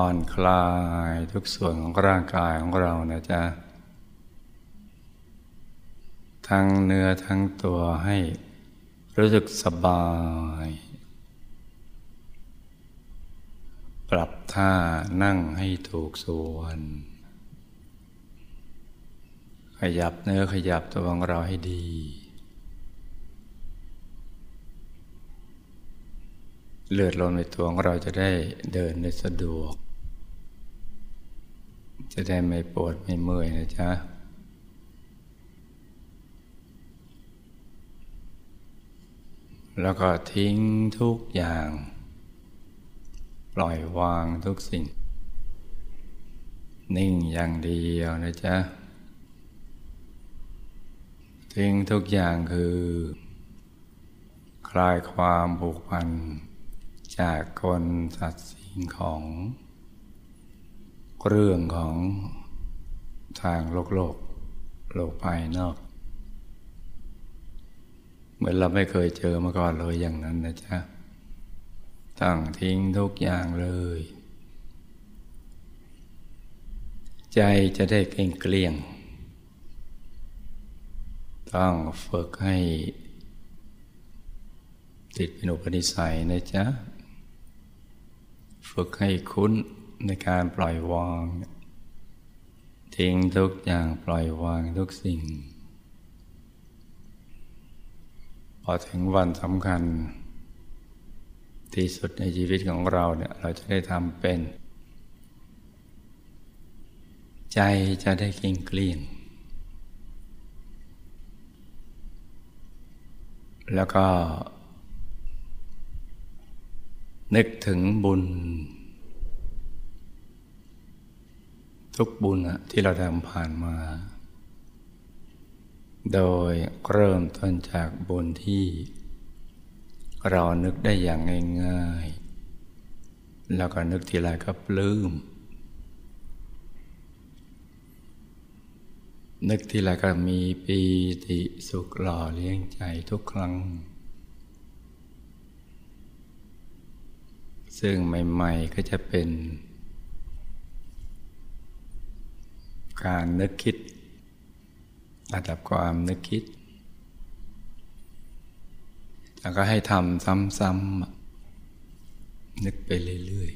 ผ่อนคลายทุกส่วนของร่างกายของเรานะจ๊ะ ทั้งเนื้อทั้งตัวให้รู้สึกสบาย ปรับท่านั่งให้ถูกส่วน ขยับเนื้อขยับตัวของเราให้ดีเลือดลมในตัวของเราจะได้เดินได้สะดวก จะได้ไม่ปวดไม่เมื่อยนะจ๊ะแล้วก็ทิ้งทุกอย่าง ปล่อยวางทุกสิ่ง นิ่งอย่างเดียวนะจ๊ะ ทิ้งทุกอย่างคือ คลายความผูกพัน จากคนสัตว์สิ่งของ เรื่องของทางโลกโลก โลกภายนอก เหมือนเราไม่เคยเจอมาก่อนเลยอย่างนั้นนะจ๊ะตั้งทิ้งทุกอย่างเลย ใจจะได้เก่งเกลี้ยง ต้องฝึกให้ ติดเป็นอุปนิสัยนะจ๊ะ ฝึกให้คุ้น ในการปล่อยวางทิ้งทุกอย่างปล่อยวางทุกสิ่ง พอถึงวันสำคัญ ที่สุดในชีวิตของเราเนี่ยเราจะได้ทำเป็น ใจจะได้เก่งเกลี้ยงแล้วก็ นึกถึงบุญ ทุกบุญที่เราทำผ่านมา โดยเริ่มต้นจากบุญที่เรานึกได้อย่างง่ายๆ แล้วก็นึกทีไรก็ปลื้ม นึกทีไรก็มีปีติสุขหล่อเลี้ยงใจทุกครั้ง ซึ่งใหม่ๆก็จะเป็น การนึกคิด ระดับความนึกคิด แล้วก็ให้ทำซ้ำๆ นึกไปเรื่อย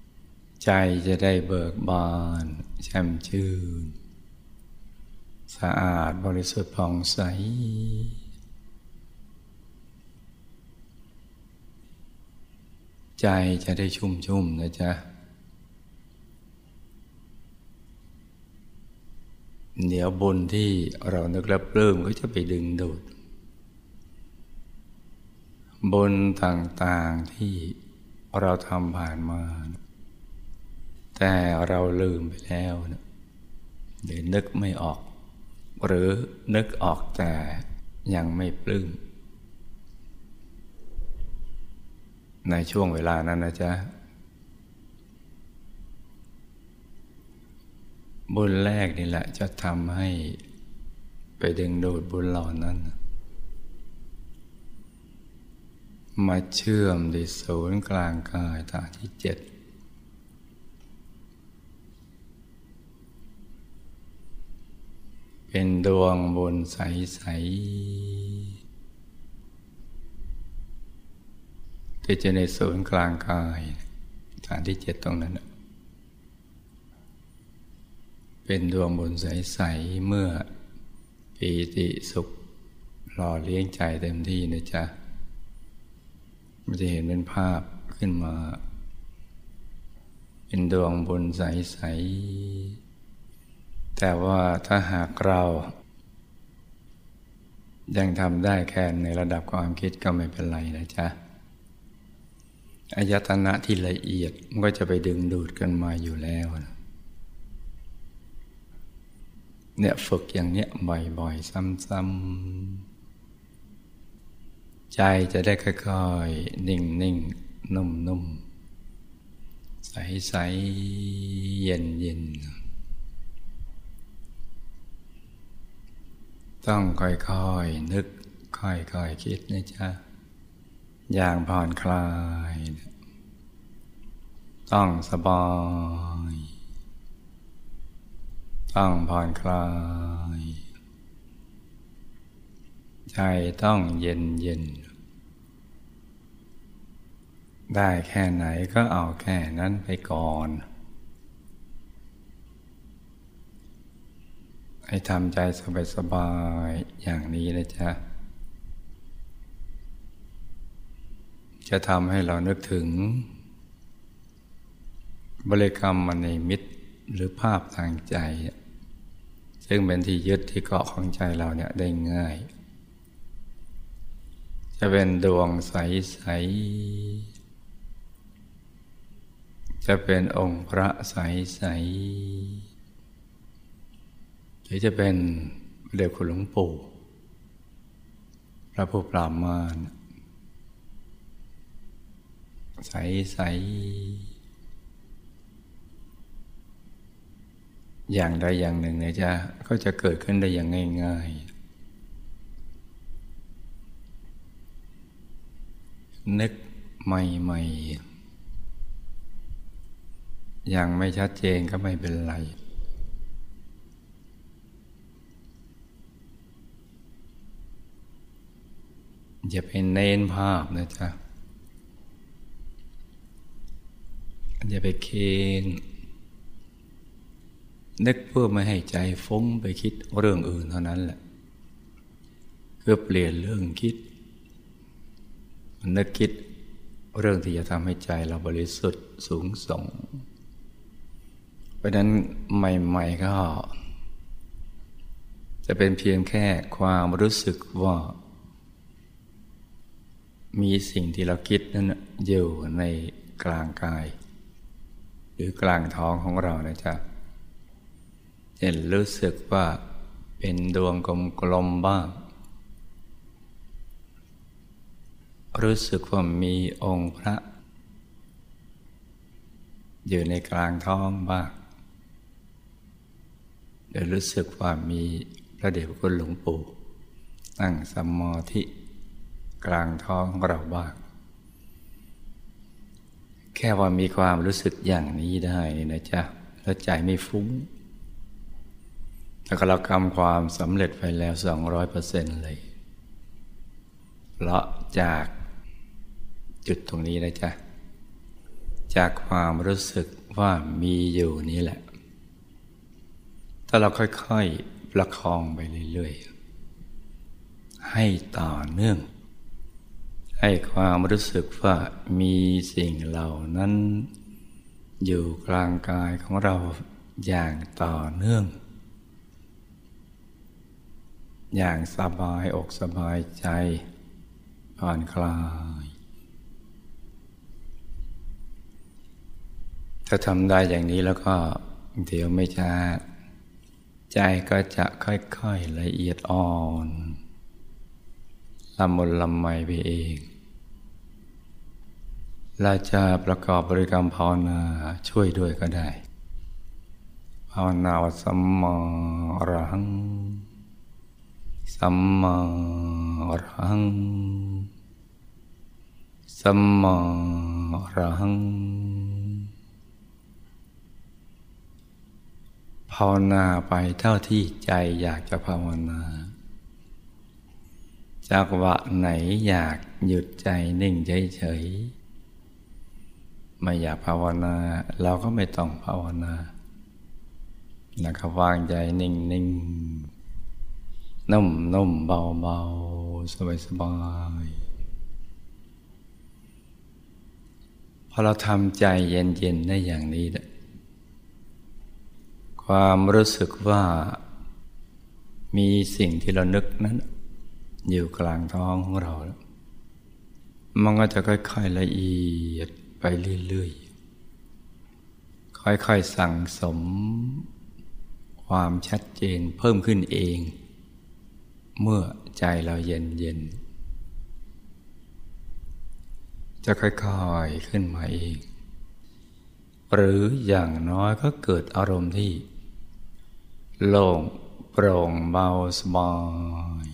ๆ ใจจะได้เบิกบานแช่มชื่น สะอาดบริสุทธิ์ผ่องใสใจจะได้ชุ่มๆนะจ๊ะ เดี๋ยวบุญที่เรานึกแล้วปลื้มก็จะไปดึงดูดบุญต่างๆที่เราทำผ่านมา แต่เราลืมไปแล้วนะหรือนึกไม่ออก หรือนึกออกแต่ยังไม่ปลื้มในช่วงเวลานั้นนะจ๊ะ บุญแรกนี่แหละจะทำให้ไปดึงดูดบุญเหล่านั้น มาเชื่อมในศูนย์กลางกายฐานที่เจ็ดเป็นดวงบนใส ๆ ที่จะในศูนย์กลางกายฐานที่เจ็ดตรงนั้น เป็นดวงบุญใส ๆ เมื่อปีติสุขหล่อเลี้ยงใจเต็มที่นะจ๊ะ มันจะเห็นเป็นภาพขึ้นมา เป็นดวงบุญใส ๆ แต่ว่าถ้าหากเรา ยังทำได้แค่ในระดับความคิดก็ไม่เป็นไรนะจ๊ะอายตนะที่ละเอียดมันก็จะไปดึงดูดกันมาอยู่แล้วนะ เนี่ยฝึกอย่างเนี้ยบ่อยๆ ซ้ำๆ ใจจะได้ค่อยๆ นิ่งๆนุ่มๆ ใสๆ เย็นๆ ต้องค่อยๆ นึก ค่อยๆ คิดนะจ๊ะ อย่างผ่อนคลาย ต้องสบาย ต้องผ่อนคลาย ใจต้องเย็นเย็น ได้แค่ไหนก็เอาแค่นั้นไปก่อน ให้ทำใจสบายๆอย่างนี้นะจ๊ะ จะทำให้เรานึกถึง บริกรรมมณีมิตรหรือภาพทางใจ ซึ่งเป็นที่ยึดที่เกาะของใจเราเนี่ยได้ง่าย จะเป็นดวงใส ๆ จะเป็นองค์พระใส ๆ หรือจะเป็นเด็กคุณหลวงปู่พระผู้ปราบมารใส ๆ อย่างใดอย่างหนึ่งเนี่ยจะก็จะเกิดขึ้นได้อย่างง่าย ๆ นึกใหม่ๆยังไม่ชัดเจนก็ไม่เป็นไร อย่าไปเน้นภาพนะจ๊ะอย่าไปเคน นึกเพื่อไม่ให้ใจฟุ้งไปคิดเรื่องอื่นเท่านั้นแหละเพื่อเปลี่ยนเรื่องคิดนึกคิดเรื่องที่จะทำให้ใจเราบริสุทธิ์สูงส่ง เพราะนั้นใหม่ ๆ ก็ จะเป็นเพียงแค่ความรู้สึกว่า มีสิ่งที่เราคิดนั้นอยู่ในกลางกาย หรือกลางท้องของเรานะจ๊ะ เห็นรู้สึกว่าเป็นดวงกลมๆบ้าง รู้สึกว่ามีองค์พระ อยู่ในกลางท้องบ้างเดี๋ยวรู้สึกว่ามีพระเดชพระคุณหลวงปู่ตั้งสมาธิกลางท้องของเราบ้าง แค่ว่ามีความรู้สึกอย่างนี้ได้นะจ๊ะแล้วใจไม่ฟุ้ง แล้วก็เราทำความสำเร็จไปแล้วสองร้อยเปอร์เซ็นต์เลย เพราะจากจุดตรงนี้นะจ๊ะ จากความรู้สึกว่ามีอยู่นี้แหละ ถ้าเราค่อยๆ ประคองไปเรื่อยๆ ให้ต่อเนื่อง ให้ความรู้สึกว่ามีสิ่งเหล่านั้น อยู่กลางกายของเราอย่างต่อเนื่อง อย่างสบายอกสบายใจผ่อนคลายถ้าทำได้อย่างนี้แล้วก็เดี๋ยวไม่ช้าใจก็จะค่อยๆละเอียดอ่อนละมุนละไมไปเองเราจะประกอบบริกรรมภาวนาช่วยด้วยก็ได้ภาวนาสัมมอรหัง สัมมาอรหัง สัมมาอรหัง ภาวนาไปเท่าที่ใจอยากจะภาวนาจากวะไหนอยากหยุดใจนิ่งเฉยๆไม่อยากภาวนา เราก็ไม่ต้องภาวนาแล้วก็วางใจนิ่งๆ นุ่มนุ่มเบาเบาสบายสบายพอเราทำใจเย็นเย็นได้อย่างนี้ความรู้สึกว่า มีสิ่งที่เรานึกนั้น อยู่กลางท้องของเรา มันก็จะค่อย ๆ ละเอียดไปเรื่อยๆ ค่อย ๆ สั่งสม ความชัดเจนเพิ่มขึ้นเอง เมื่อใจเราเย็นๆจะค่อยๆขึ้นมาเอง หรืออย่างน้อยก็เกิดอารมณ์ที่ โล่งโปร่งเบาสบาย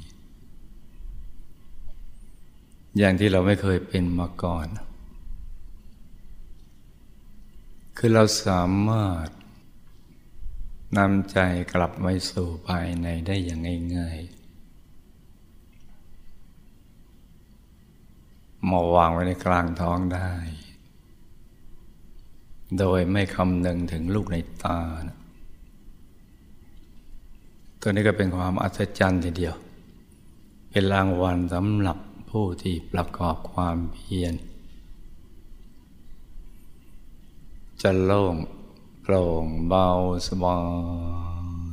อย่างที่เราไม่เคยเป็นมาก่อน คือเราสามารถนำใจกลับไปสู่ภายในได้อย่างง่ายๆ มาวางไว้ในกลางท้องได้ โดยไม่คำนึงถึงลูกในตานะตัวนี้ก็เป็นความอัศจรรย์ทีเดียว เป็นรางวัลสำหรับผู้ที่ประกอบความเพียร จะโล่งโปร่งเบาสบา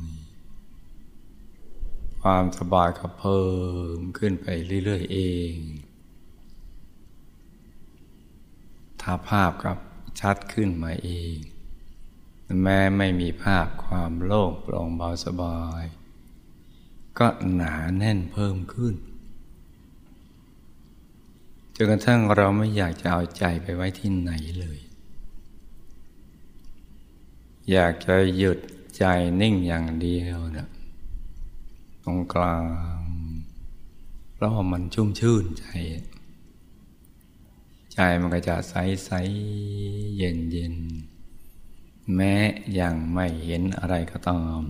ย ความสบายก็เพิ่มขึ้นไปเรื่อยๆเอง ถ้าภาพกับชัดขึ้นมาเอง แม้ไม่มีภาพความโล่งโปร่งเบาสบาย ก็หนาแน่นเพิ่มขึ้นจนกระทั่งเราไม่อยากจะเอาใจไปไว้ที่ไหนเลย อยากจะหยุดใจนิ่งอย่างเดียวนะตรงกลาง เพราะว่ามันชุ่มชื่นใจ ใจมันก็จะใสใสเย็นเย็นแม้ยังไม่เห็นอะไรก็ตาม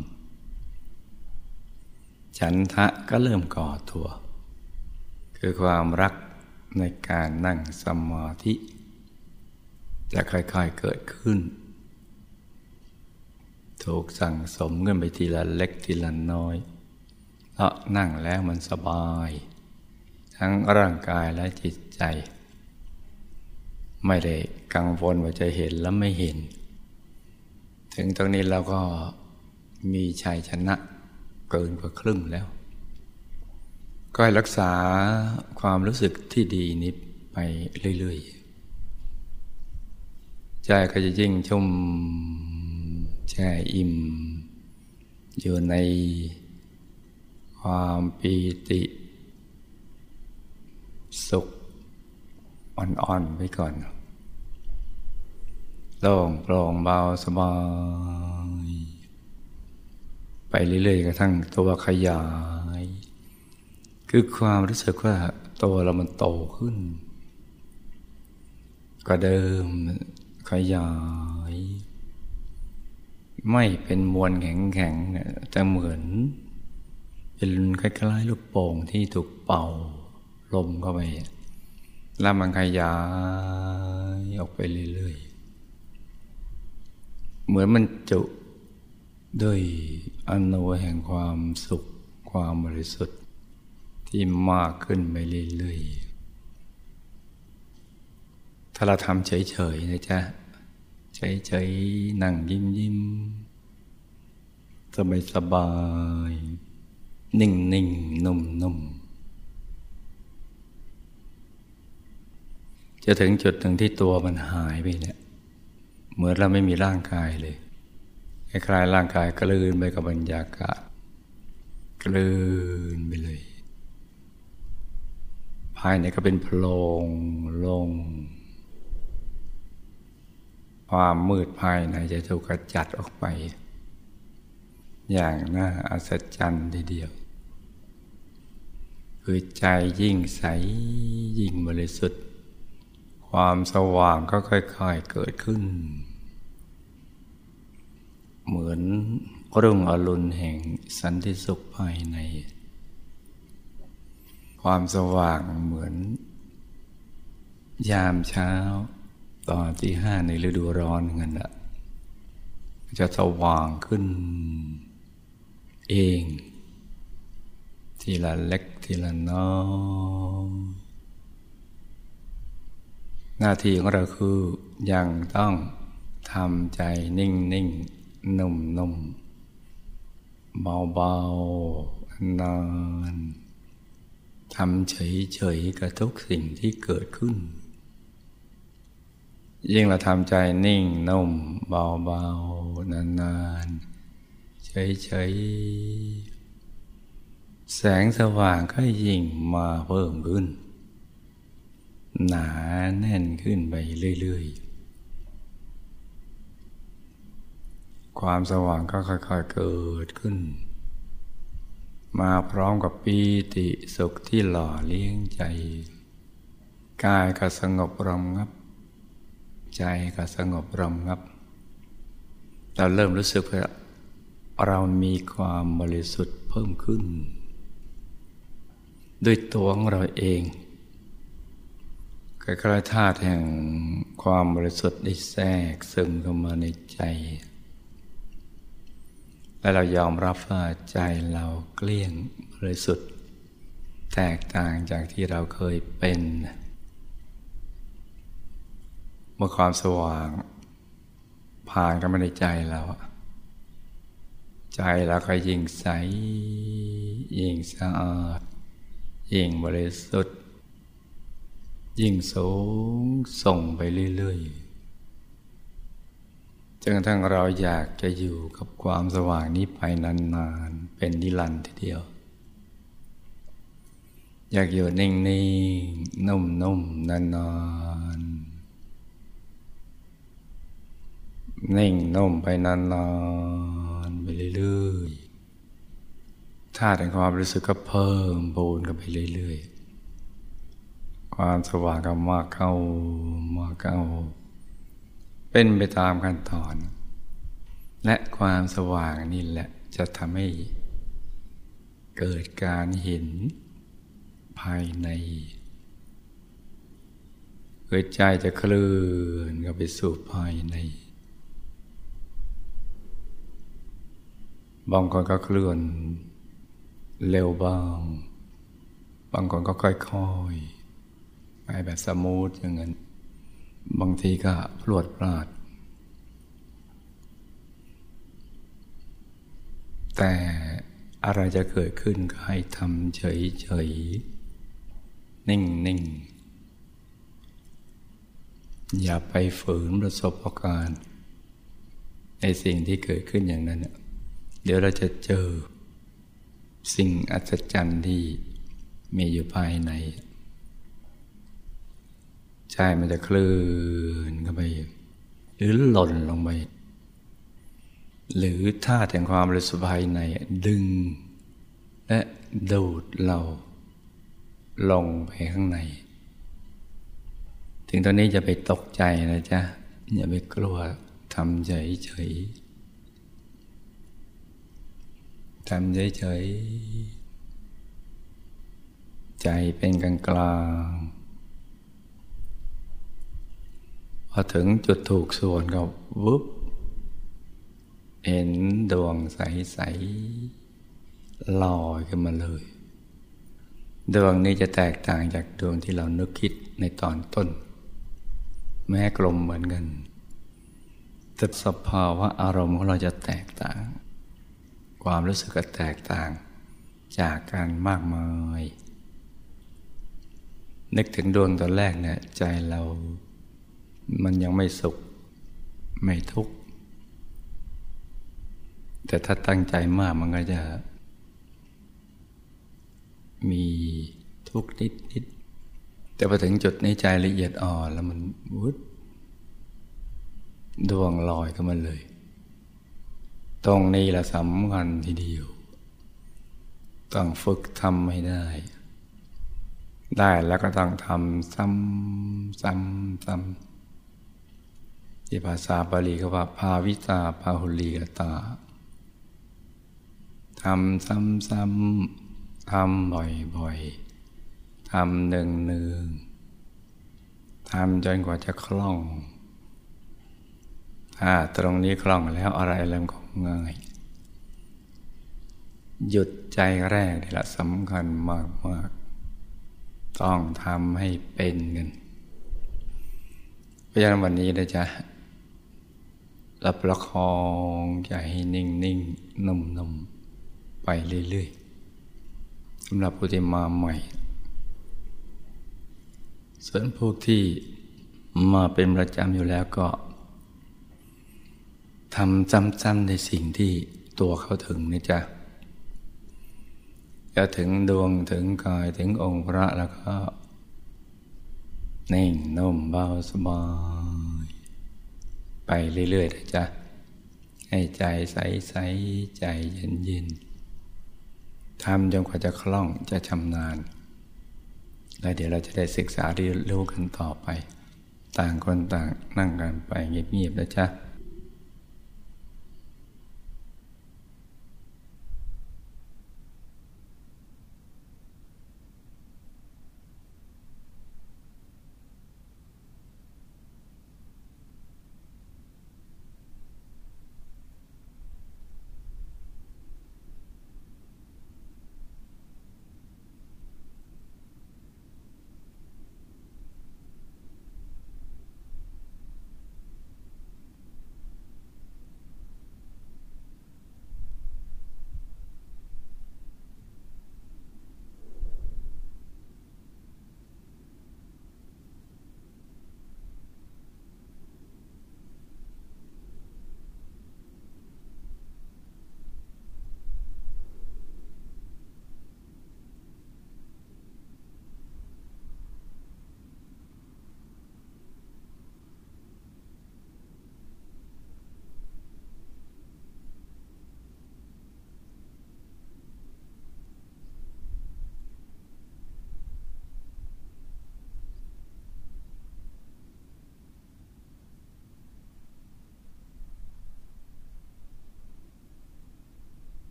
ฉันทะก็เริ่มก่อตัว คือความรักในการนั่งสมาธิ จะค่อยๆเกิดขึ้น ถูกสั่งสมกันไปทีละเล็กทีละน้อยเพราะนั่งแล้วมันสบาย ทั้งร่างกายและจิตใจ ไม่ได้กังวลว่าจะเห็นและไม่เห็น ถึงตรงนี้เราก็มีชัยชนะเกินกว่าครึ่งแล้ว ก็รักษาความรู้สึกที่ดีนี้ไปเรื่อยๆ ใจก็จะยิ่งชุ่มแช่อิ่ม อยู่ในความปีติ สุขอ่อนๆไปก่อน ล่งโปร่งเบาสบาย ไปเรื่อยๆกระทั่งตัวขยาย คือความรู้สึกว่าตัวเรามันโตขึ้นก็เดิมขยาย ไม่เป็นมวลแข็งๆเนี่ยแต่เหมือนเป็นคล้ายๆลูกโป่งที่ถูกเป่าลมเข้าไป แล้วมันขยายออกไปเรื่อยๆ เหมือนมันจุด้วยอนุแห่งความสุขความบริสุทธิ์ที่มากขึ้นไปเรื่อยๆ ถ้าเราทำเฉยๆนะจ๊ะ เฉยๆ นั่งยิ้มยิ้มสบายสบาย นิ่งนิ่งนุ่มนุ่มจะถึงจุดหนึ่งที่ตัวมันหายไปเนี่ย เหมือนเราไม่มีร่างกายเลยคล้ายๆร่างกายกลืนไปกับบรรยากาศ กลืนไปเลย ภายในก็เป็นโพรงลง ความมืดภายในจะถูกกระจัดออกไป อย่างน่าอัศจรรย์ทีเดียว คือใจยิ่งใสยิ่งบริสุทธิ์ ความสว่างก็ค่อย ๆเกิดขึ้น เหมือนรุ่งอรุณแห่งสันติสุขภายใน ความสว่างเหมือน ยามเช้าตอนที่ห้าในฤดูร้อนเงินละจะสว่างขึ้นเอง ทีละเล็กทีละน้อยหน้าที่ของเราคือยังต้องทำใจนิ่งนิ่ง นุ่มนุ่มเบาเบานานทำเฉยๆกับทุกสิ่งที่เกิดขึ้น ยิ่งเราทำใจนิ่งนุ่มเบาๆ นานๆ เฉยๆ แสงสว่างก็ยิ่งมาเพิ่มขึ้น หนาแน่นขึ้นไปเรื่อยๆ ความสว่างก็ค่อยๆเกิดขึ้น มาพร้อมกับปีติสุขที่หล่อเลี้ยงใจ กายก็สงบรมงับ ใจก็สงบรมงับ เราเริ่มรู้สึกว่าเรามีความบริสุทธิ์เพิ่มขึ้น ด้วยตัวของเราเองคล้ายๆธาตุแห่งความบริสุทธิ์ได้แทรกซึมเข้ามาในใจ และเรายอมรับว่าใจเราเกลี้ยงบริสุทธิ์แตกต่างจากที่เราเคยเป็น เมื่อความสว่าง ผ่านเข้ามาในใจเรา ใจเราก็ยิ่งใส ยิ่งสะอาด ยิ่งบริสุทธิ์ ยิ่งสูงส่งไปเรื่อยๆ นกระทั่งเราอยากจะอยู่กับความสว่างนี้ไปนานๆ เป็นนิรันดร์ทีเดียว อยากอยู่นิ่งๆนุ่มๆนานๆ นิ่งนุ่มไปนานๆ ไปเรื่อยๆธาตุแห่งความรู้สึกก็เพิ่มปูนกันไปเรื่อยๆ ความสว่างก็มากเข้ามากเข้า เป็นไปตามขั้นตอน และความสว่างนี่แหละจะทำให้เกิดการเห็นภายในเกิดใจจะเคลื่อนก็ไปสู่ภายในบางคนก็เคลื่อนเร็วบ้าง บางคนก็ค่อยๆไปแบบสมูทอย่างนั้น บางทีก็พลวดพลาด แต่อะไรจะเกิดขึ้นก็ให้ทำเฉยๆ นิ่งๆ อย่าไปฝืนประสบการณ์ในสิ่งที่เกิดขึ้นอย่างนั้น เดี๋ยวเราจะเจอสิ่งอัศจรรย์ที่มีอยู่ภายใน ใจมันจะคลื่นเข้าไปหรือหล่นลงไป หรือท่าแห่งความรู้สึกภายในดึง และดูดเราลงไปข้างใน ถึงตอนนี้จะไปตกใจนะจ๊ะ อย่าไปกลัวทำเฉยๆทำเฉยๆใจเป็นกลางกลางพ อถึงจุดถูกส่วนก็วุบเห็นดวงใสๆลอยขึ้นมาเลย ดวงนี้จะแตกต่างจากดวงที่เรานึกคิดในตอนต้น แม้กลมเหมือนกันแต่สภาวะอารมณ์ของเราจะแตกต่าง ความรู้สึกก็แตกต่างจากกันมากมาย นึกถึงดวงตอนแรกเนี่ยใจเรา มันยังไม่สุขไม่ทุกข์แต่ถ้าตั้งใจมากมันก็จะ มีทุกข์นิดนิดแต่พอถึงจุดนี้ใจละเอียดอ่อนแล้วมันวุดดวงลอยขึ้นมาเลย ตรงนี้แหละสำคัญทีเดียว ต้องฝึกทำให้ได้ ได้แล้วก็ต้องทำซ้ำซ้ำซ้ำ ที่ภาษาบาลีเขาว่า ภาวิตาภาหุลีกตาทำซ้ำซ้ำทำบ่อยบ่อยทำหนึ่งหนึ่งทำจนกว่าจะคล่องถ้าตรงนี้คล่องแล้วอะไรเริ่มของง่าย หยุดใจแรกนี่แหละสำคัญมากมากต้องทำให้เป็นกันเพราะฉะนั้นวันนี้นะจ๊ะ รับประคองใจให้นิ่งนิ่งนุ่มนุ่มไปเรื่อยๆสำหรับผู้ที่มาใหม่ ส่วนพวกที่มาเป็นประจำอยู่แล้วก็ทำซ้ำๆในสิ่งที่ตัวเขาถึงนี่จ้ะจะถึงดวงถึงกายถึงองค์พระแล้วก็นิ่งนุ่มเบาสบาย ไปเรื่อยๆนะจ๊ะให้ใจใสๆใจเย็นๆทำจนกว่าจะคล่องจะชำนาญ แล้วเดี๋ยวเราจะได้ศึกษาเรียนรู้กันต่อไป ต่างคนต่างนั่งกันไปเงียบๆนะจ๊ะ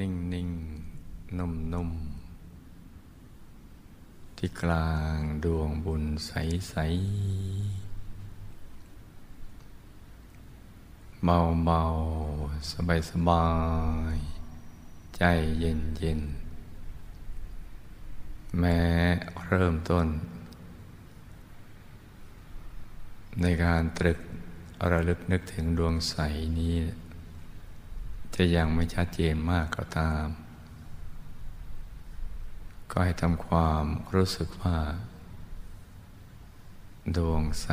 นิ่งนิ่งนุ่มนุ่มที่กลางดวงบุญใสใสเบาเบาสบายสบาย ใจเย็นเย็น แม้เริ่มต้น ในการตรึกระลึกนึกถึงดวงใสนี้ จะยังไม่ชัดเจนมากก็ตาม ก็ให้ทำความรู้สึกว่า ดวงใส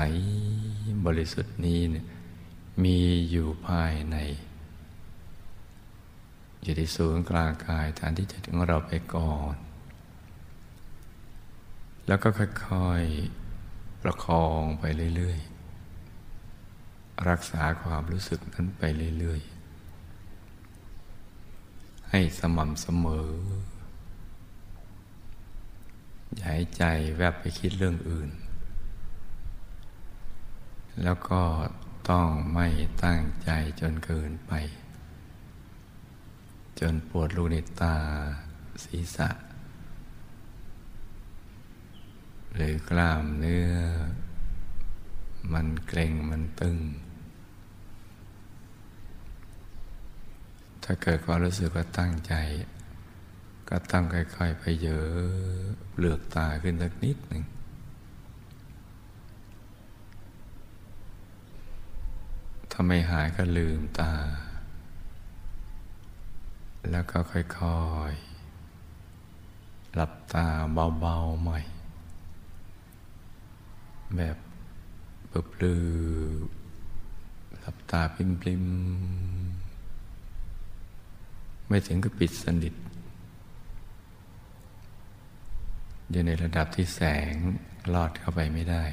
บริสุทธิ์นี้เนี่ยมีอยู่ภายใน อยู่ที่ศูนย์กลางกายฐานที่จะถึงเราไปก่อน แล้วก็ค่อยๆ ประคองไปเรื่อยๆ รักษาความรู้สึกนั้นไปเรื่อยๆ ให้สม่ำเสมอ อย่าให้ใจแวบไปคิดเรื่องอื่น แล้วก็ต้องไม่ตั้งใจจนเกินไป จนปวดลูกในตาศีรษะ หรือกล้ามเนื้อ มันเกร็งมันตึง ถ้าเกิดความรู้สึกว่าตั้งใจ ก็ตั้งค่อย ๆ ไปเยอะเปลือกตาขึ้นสักนิดหนึ่งถ้าไม่หายก็ลืมตา แล้วก็ค่อยๆ หลับตาเบาๆใหม่ แบบเปิบลือหลับตาปริมๆ ไม่ถึงกับปิดสนิท อยู่ในระดับที่แสงลอดเข้าไปไม่ได้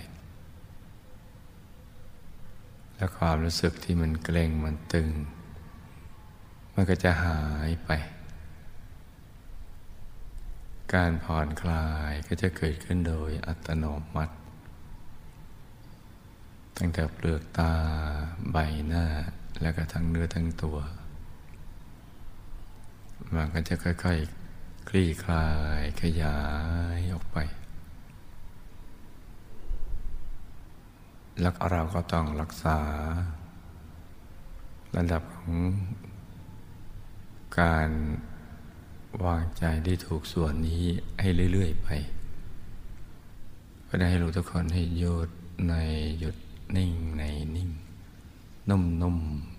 และความรู้สึกที่มันเกร็งมันตึง มันก็จะหายไป การผ่อนคลายก็จะเกิดขึ้นโดยอัตโนมัติ ตั้งแต่เปลือกตาใบหน้าแล้วก็ทั้งเนื้อทั้งตัว มันก็จะค่อยๆคลี่คลายขยายออกไป แล้วเราก็ต้องรักษา ระดับของการวางใจที่ถูกส่วนนี้ให้เรื่อย ๆ ไปเพื่อให้รู้ทุกคนให้หยุดในหยุดนิ่งในนิ่ง นุ่มๆ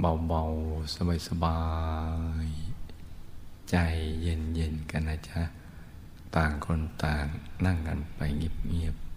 เบาๆ สบายๆ ใจเย็นๆ กันนะจ๊ะ ต่างคนต่างนั่งกันไปเงียบๆ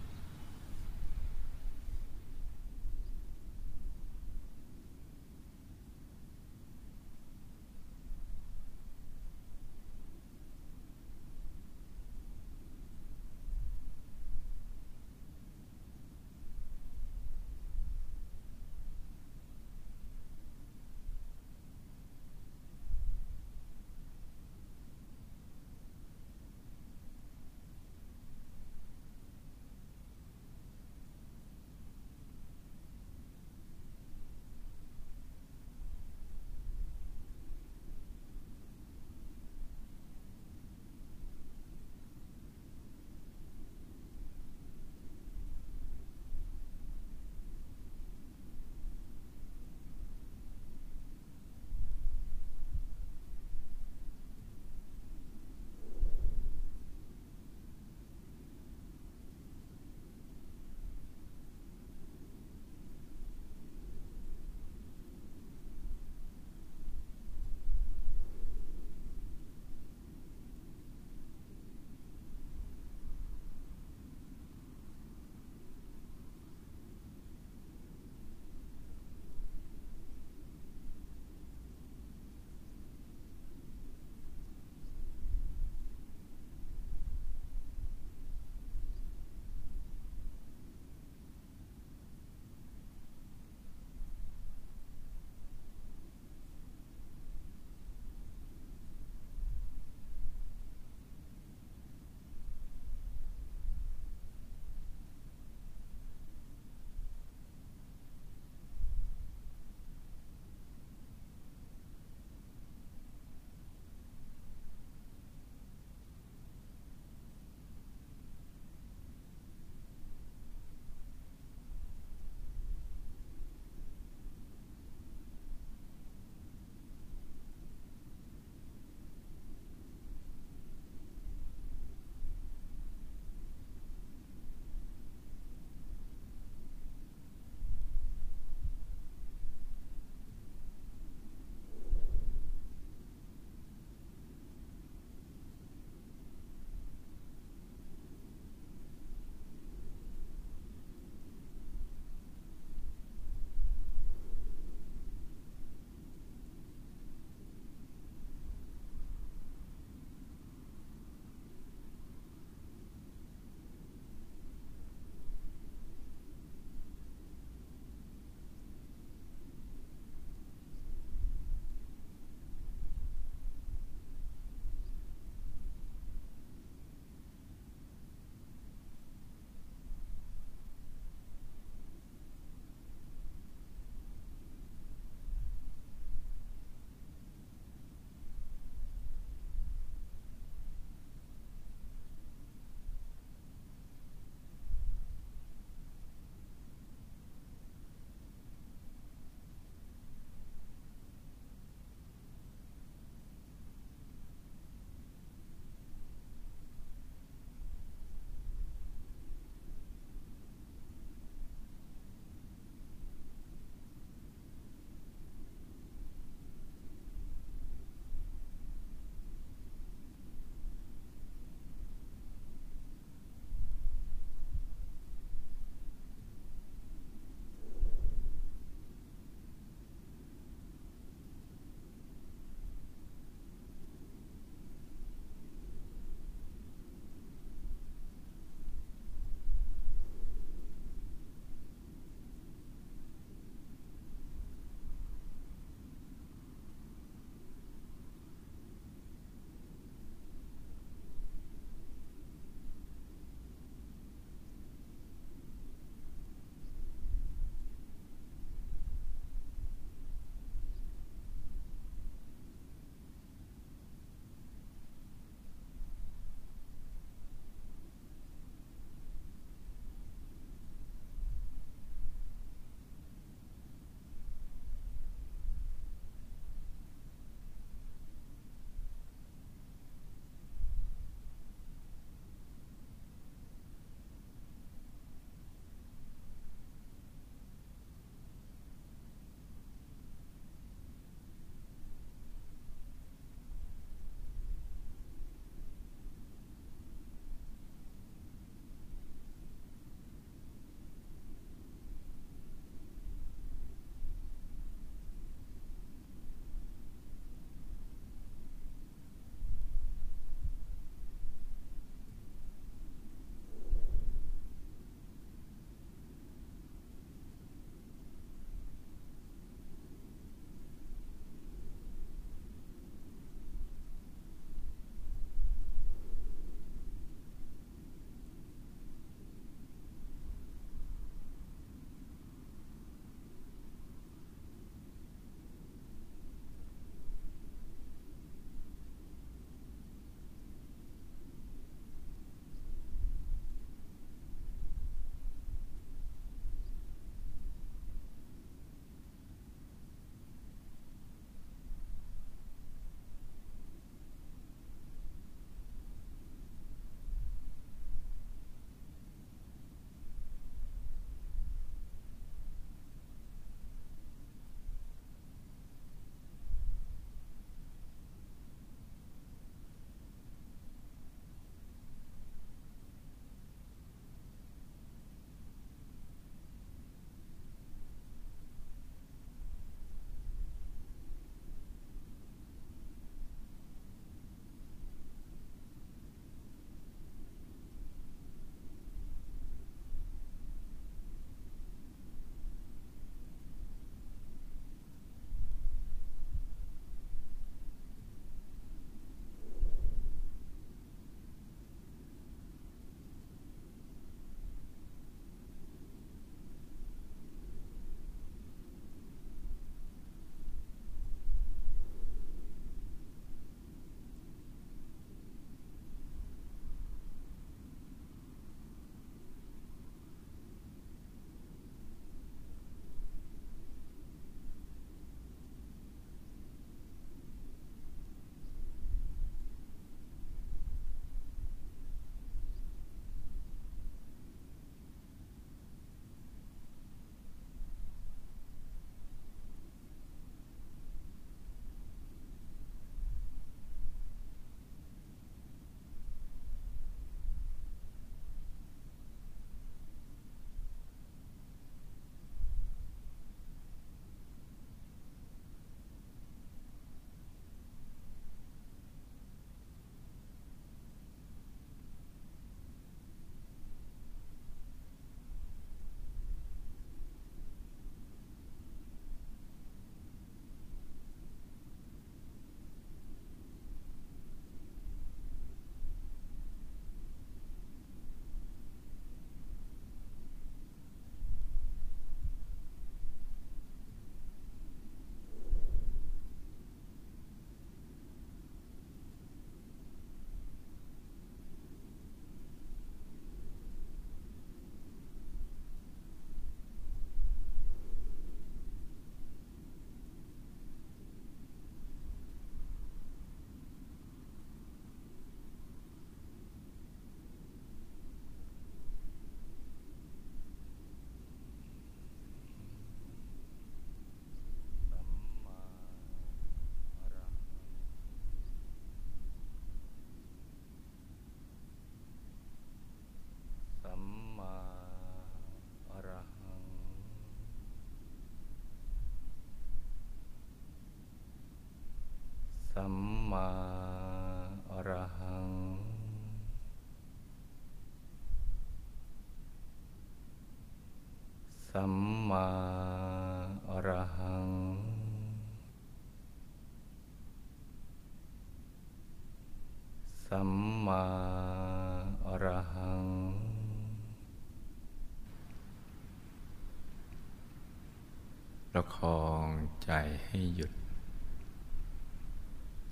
ใจให้หยุด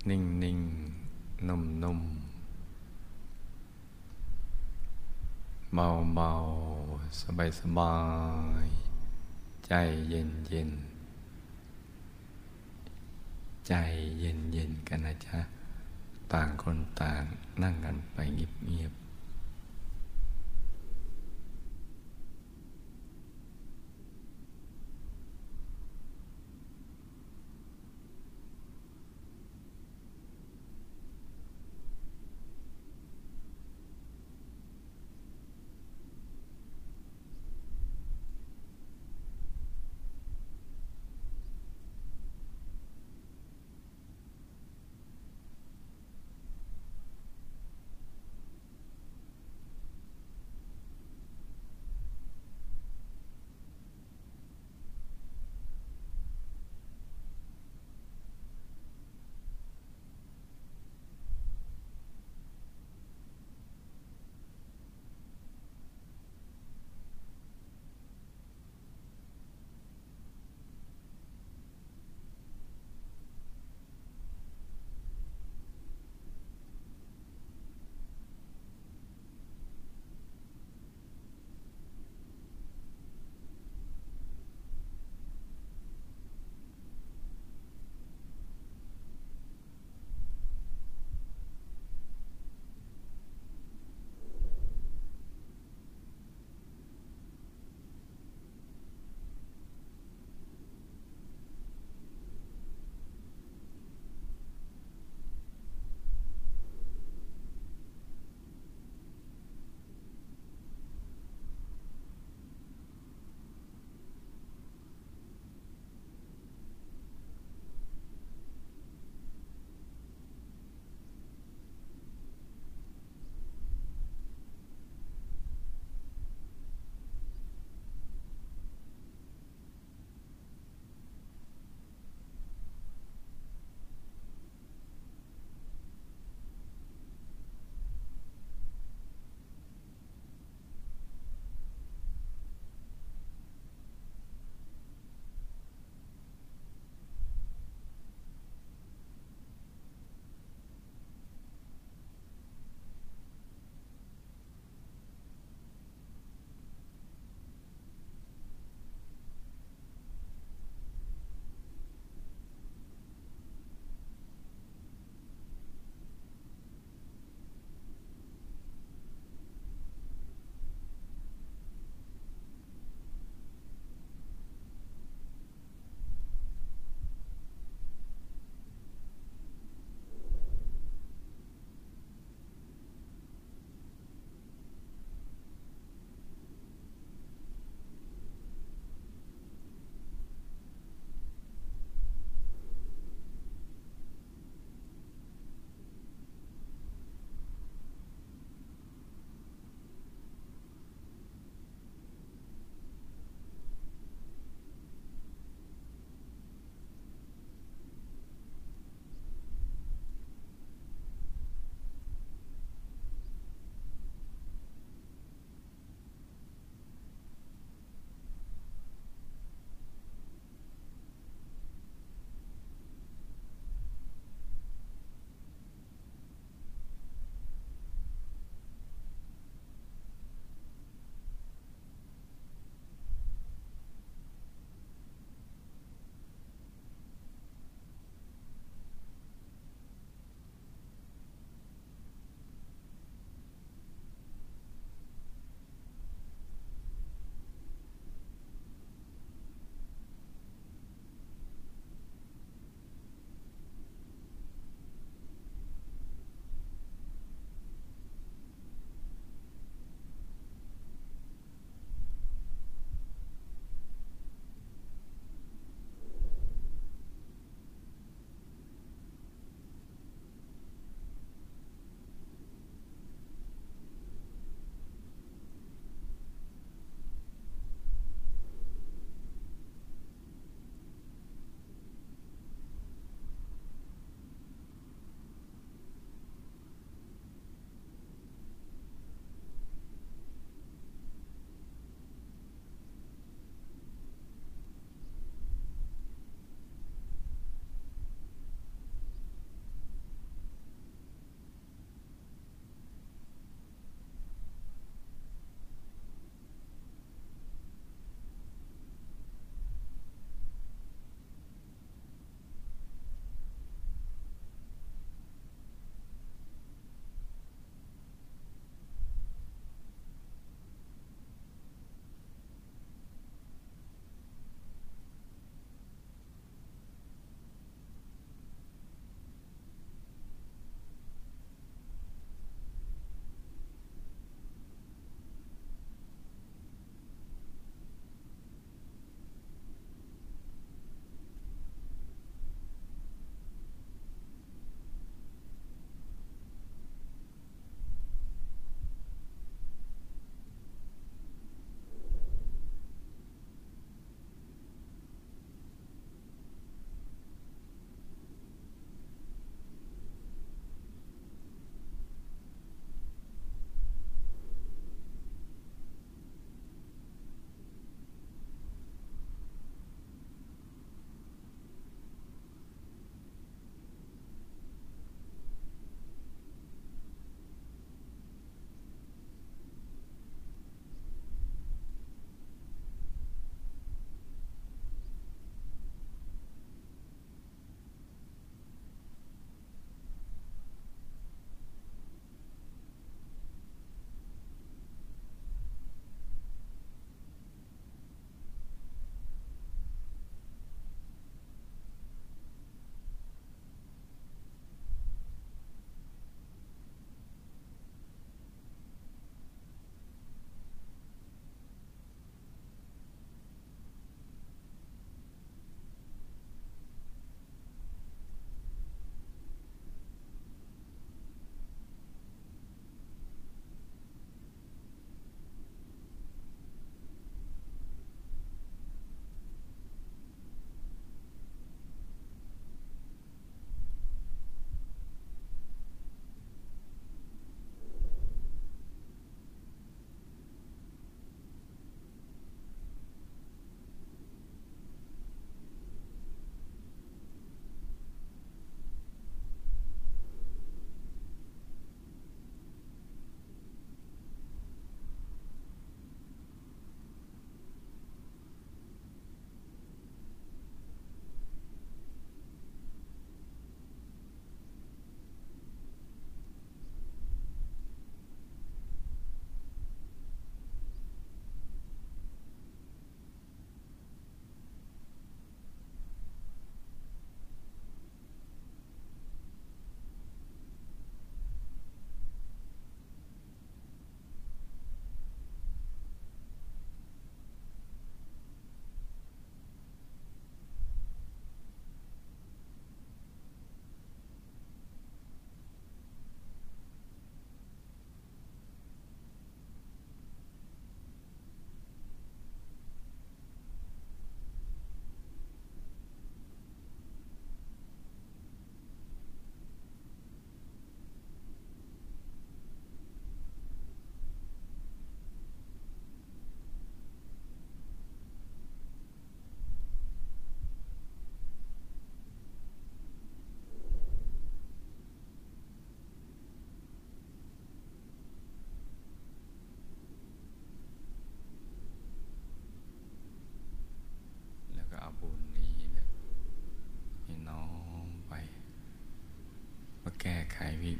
นิ่งนิ่งนุ่มนุ่มเบาเบาสบายสบาย ใจเย็นเย็นใจเย็นเย็นกันนะจ๊ะ ต่างคนต่างนั่งกันไปเงียบเงียบ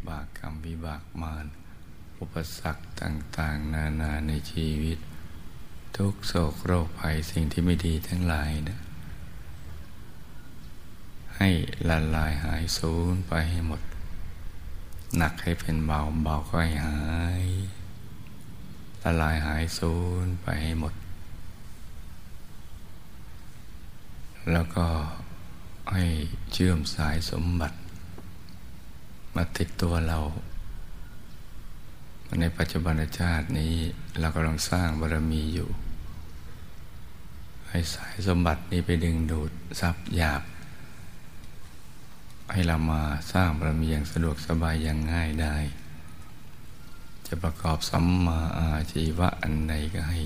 บากกรรมวิบากมารอุปสรรคต่าง ๆ นานาในชีวิต ทุกโศกโรคภัยสิ่งที่ไม่ดีทั้งหลายนะให้ละลายหายสูญไปให้หมด หนักให้เป็นเบาเบาก็ให้หายละลายหายสูญไปให้หมด แล้วก็ให้เชื่อมสายสมบัติ มาติดตัวเรา ในปัจจุบันชาตินี้ เรากำลังสร้างบารมีอยู่ ให้สายสมบัตินี้ไปดึงดูดทรัพย์หยาบ ให้เรามาสร้างบารมีอย่างสะดวกสบายอย่างง่ายได้ จะประกอบสัมมาอาชีวะอันใดก็ให้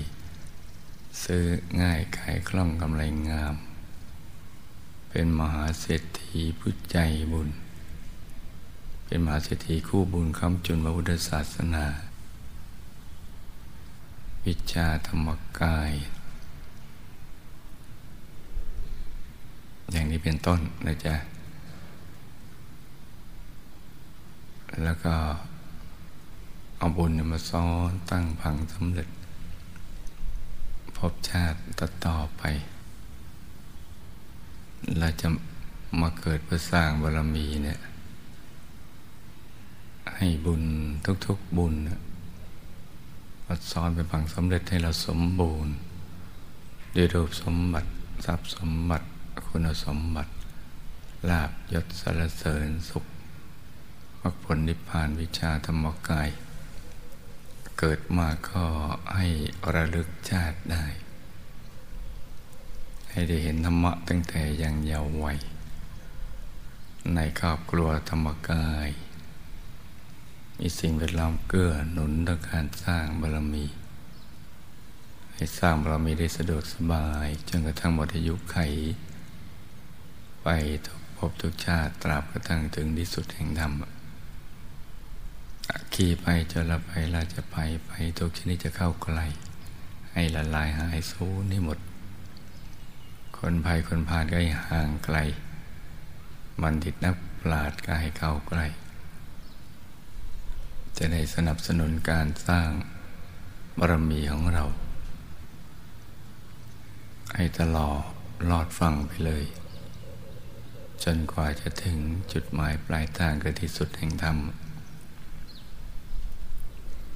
ซื้อง่ายขายคล่องกำไรงาม เป็นมหาเศรษฐีผู้ใจบุญ เป็นมหาเศรษฐีคู่บุญคำจุนพระพุทธศาสนา วิชาธรรมกาย อย่างนี้เป็นต้นนะจ๊ะ แล้วก็เอาบุญมาซ้อนตั้งพังสำเร็จ พบชาติต่อไป เราจะมาเกิดเพื่อสร้างบารมีเนี่ย ให้บุญทุกๆบุญมาซ้อนเป็นพังสำเร็จให้เราสมบูรณ์ด้วยรูปสมบัติทรัพย์สมบัติคุณสมบัติลาบยศสารเสริญสุขมรรคผลนิพพานวิชาธรรมกาย เกิดมาก็ให้ระลึกชาติได้ ให้ได้เห็นธรรมะตั้งแต่ยังเยาว์วัยในครอบครัวธรรมกาย มีสิ่งแวดล้อมเกื้อหนุนต่อการสร้างบารมี ให้สร้างบารมีได้สะดวกสบายจนกระทั่งหมดอายุไข ไปทุกภพทุกชาติตราบกระทั่งถึงที่สุดแห่งธรรมขี่ไปจะละไปเราจะไปไปทุกชนิดจะเข้าใกล ให้ละลายหายสูญให้หมด คนภัยคนพาลก็ให้ห่างไกล มันดิตนักปราดก็ให้เข้าใกล้ จะได้สนับสนุนการสร้างบารมีของเรา ให้ตลอดลอดฟังไปเลย จนกว่าจะถึงจุดหมายปลายทางคือที่สุดแห่งธรรม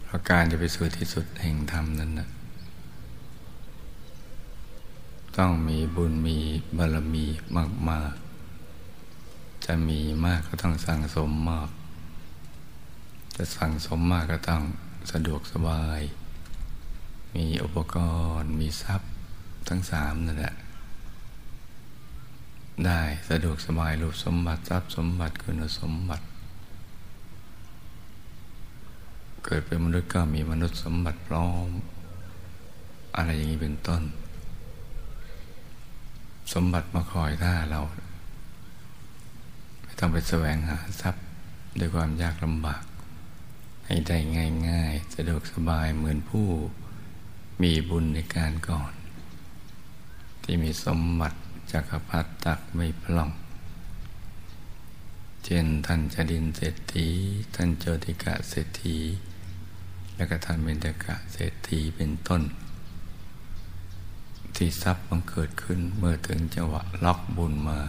เพราะการจะไปสู่ที่สุดแห่งธรรมนั้นนะต้องมีบุญมีบารมีมาก ๆ จะมีมากก็ต้องสั่งสมมาก จะสั่งสมมากก็ต้องสะดวกสบาย มีอุปกรณ์ มีทรัพย์ทั้งสามนั่นแหละ ได้สะดวกสบายรูปสมบัติทรัพย์สมบัติคุณสมบัติ เกิดเป็นมนุษย์ก็มีมนุษย์สมบัติพร้อม อะไรอย่างนี้เป็นต้น สมบัติมาคอยท่าเรา ไม่ต้องไปแสวงหาทรัพย์ด้วยความยากลำบาก ให้ได้ง่าย ๆ สะดวกสบายเหมือนผู้มีบุญในการก่อน ที่มีสมบัติจักรพรรดิตักไม่พล่อง เช่นท่านจดินเศรษฐีท่านโจติกะเศรษฐี และก็ท่านเบญจกะเศรษฐีเป็นต้น ที่ทรัพย์มันเกิดขึ้นเมื่อถึงจังหวะล็อกบุญมา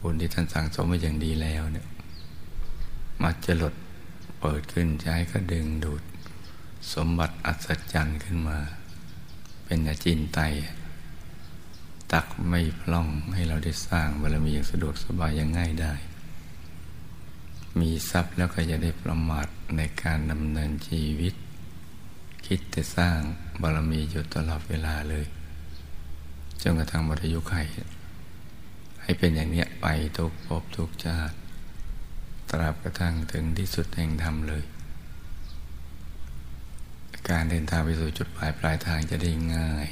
บุญที่ท่านสั่งสมมาอย่างดีแล้วเนี่ย มาจะหลดเปิดขึ้นใช้ก็ดึงดูด สมบัติอัศจรรย์ขึ้นมา เป็นอาจินไต ตักไม่พล่องให้เราได้สร้างบารมีอย่างสะดวกสบายอย่างง่ายได้ มีทรัพย์แล้วก็จะได้ประมาทในการดำเนินชีวิต คิดแต่สร้างบารมีอยู่ตลอดเวลาเลยจนกระทั่งมรยุไขให้เป็นอย่างเนี้ยไปทุกภพทุกชาติ ตราบกระทั่งถึงที่สุดแห่งธรรมเลย การเดินทางไปสู่จุดปลายปลายทางจะได้ง่าย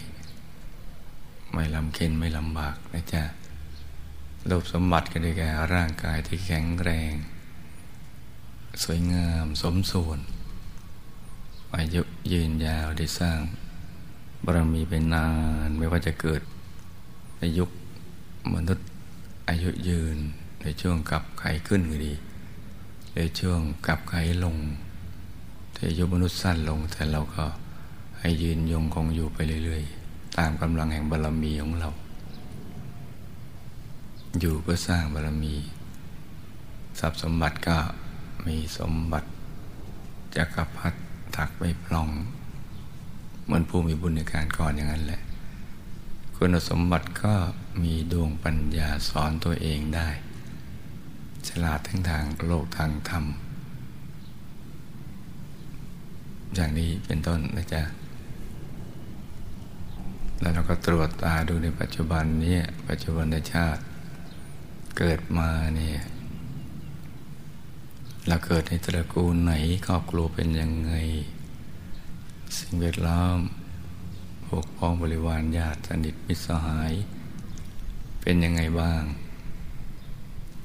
ไม่ลำเค็นไม่ลำบากนะจ๊ะรูปสมบัติก็ได้แก่ร่างกายที่แข็งแรง สวยงามสมส่วน อายุยืนยาวได้สร้างบารมีเป็นนานไม่ว่าจะเกิดในยุคมนุษย์อายุยืนในช่วงกับไขขึ้นก็ดี ในช่วงกลับไขลงแต่ยุมนุษย์สั้นลง แต่เราก็ให้ยืนยงคงอยู่ไปเรื่อยๆ ตามกำลังแห่งบารรมีของเรา อยู่เพื่อสร้างบารรมี ทรัพย์สมบัติก็มีสมบัติจักรพรรดิถักไม่พลอง เหมือนผู้มีบุญในการก่อนอย่างนั้นแหละ คุณสมบัติก็มีดวงปัญญาสอนตัวเองได้ ฉลาดทั้งทางโลกทางธรรม อย่างนี้เป็นต้นนะจ๊ะ แล้วเราก็ตรวจตาดูในปัจจุบันนี้ปัจจุบันชาติเกิดมาเนี่ยเราเกิดในตระกูลไหนครอบครัวเป็นยังไง สิ่งแวดล้อมพวกพ้องบริวารญาติสนิทมิตรสหาย เป็นยังไงบ้าง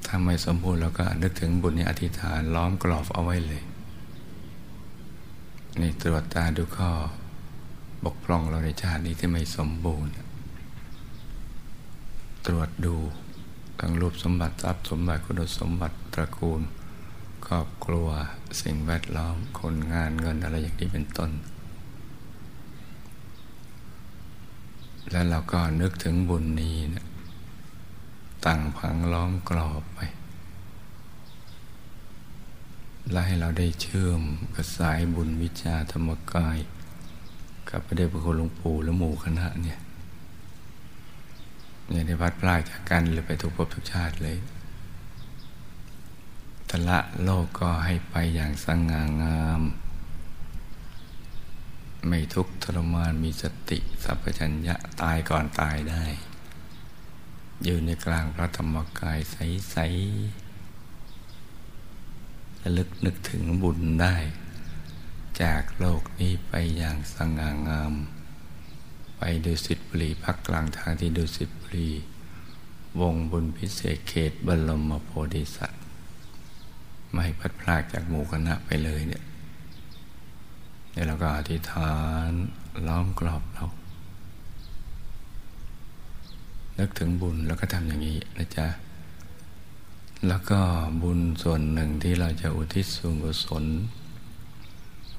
ถ้าไม่สมบูรณ์เราก็นึกถึงบุญในอธิษฐานล้อมกรอบเอาไว้เลยนี่ตรวจตาดูข้อบกพร่องเราในชาตินี้ที่ไม่สมบูรณ์ ตรวจดูทั้งรูปสมบัติทรัพย์สมบัติคุณสมบัติตระกูล ครอบครัวสิ่งแวดล้อมคนงานเงินอะไรอย่างนี้เป็นต้น แล้วเราก็นึกถึงบุญนี้นะ ตั้งพังล้อมกรอบไปและให้เราได้เชื่อมกับสายบุญวิชาธรรมกาย กับพระเดชพระคุณหลวงปู่และหมู่คณะเนี่ยเนี่ยได้พัดพลาดจากกันเลยไปทุกภพทุกชาติเลยทละโลกก็ให้ไปอย่างสง่างาม ไม่ทุกข์ทรมานมีสติ สัพพัญญะตายก่อนตายได้ อยู่ในกลางพระธรรมกายใสๆระลึกนึกถึงบุญได้ จากโลกนี้ไปอย่างสง่างาม ไปดูสิทธิบุรีพักกลางทางที่ดูสิทธิบุรีวงบุญพิเศษเขตบรมโพธิสัตว์ ไม่พัดพลากจากหมู่คณะไปเลยเนี่ยเนี่ยเราก็อธิษฐานล้อมกรอบเรา นึกถึงบุญแล้วก็ทำอย่างนี้นะจ๊ะ แล้วก็บุญส่วนหนึ่งที่เราจะอุทิศส่วนกุศล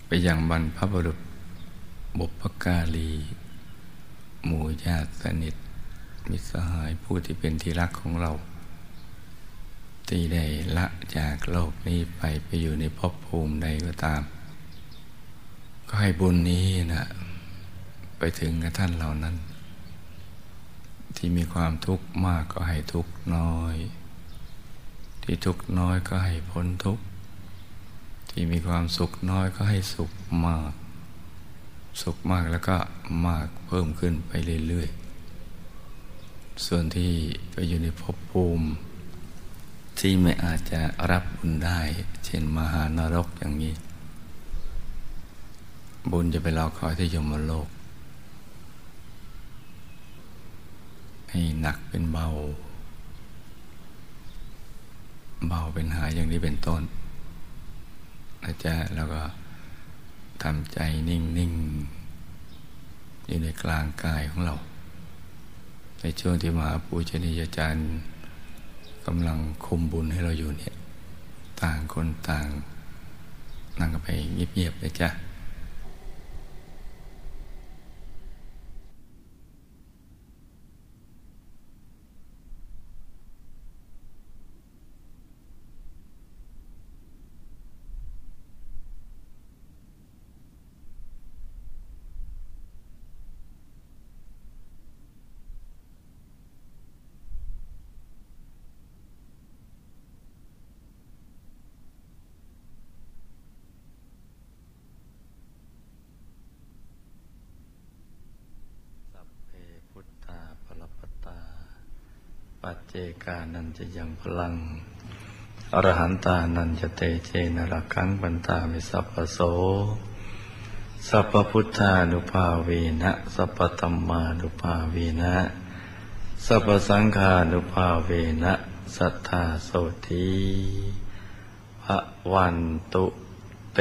ไปยังบรรพบุรุษบุพการี หมู่ญาติสนิท มิตรสหายผู้ที่เป็นที่รักของเรา ที่ได้ละจากโลกนี้ไปไปอยู่ในภพภูมิใดก็ตาม ก็ให้บุญนี้นะไปถึงกับท่านเหล่านั้น ที่มีความทุกข์มากก็ให้ทุกข์น้อย ที่ทุกข์น้อยก็ให้พ้นทุกข์ ที่มีความสุขน้อยก็ให้สุขมาก สุขมากแล้วก็มากเพิ่มขึ้นไปเรื่อยๆ ส่วนที่ไปอยู่ในภพภูมิ ที่ไม่อาจจะรับบุญได้ เช่นมหานรกอย่างนี้ บุญจะไปรอคอยที่ยมโลก ให้หนักเป็นเบา เบาเป็นหายอย่างนี้เป็นต้นนะจ๊ะแล้วก็ทำใจนิ่งๆอยู่ในกลางกายของเรา ในช่วงที่มหาปูชนียาจารย์กำลังคุมบุญให้เราอยู่เนี่ย ต่างคนต่าง นั่งกันไปเงียบๆเลยจ้ะปัจเจกานัน จะยังพลัง อรหันตานันจะเตเจนรักังบันตามิสัพพโส สัพพุทธานุภาเวนะ สัพพธรรมานุภาเวนะ สัพพสังฆานุภาเวนะ สัทธาโสทีพระวันตุเต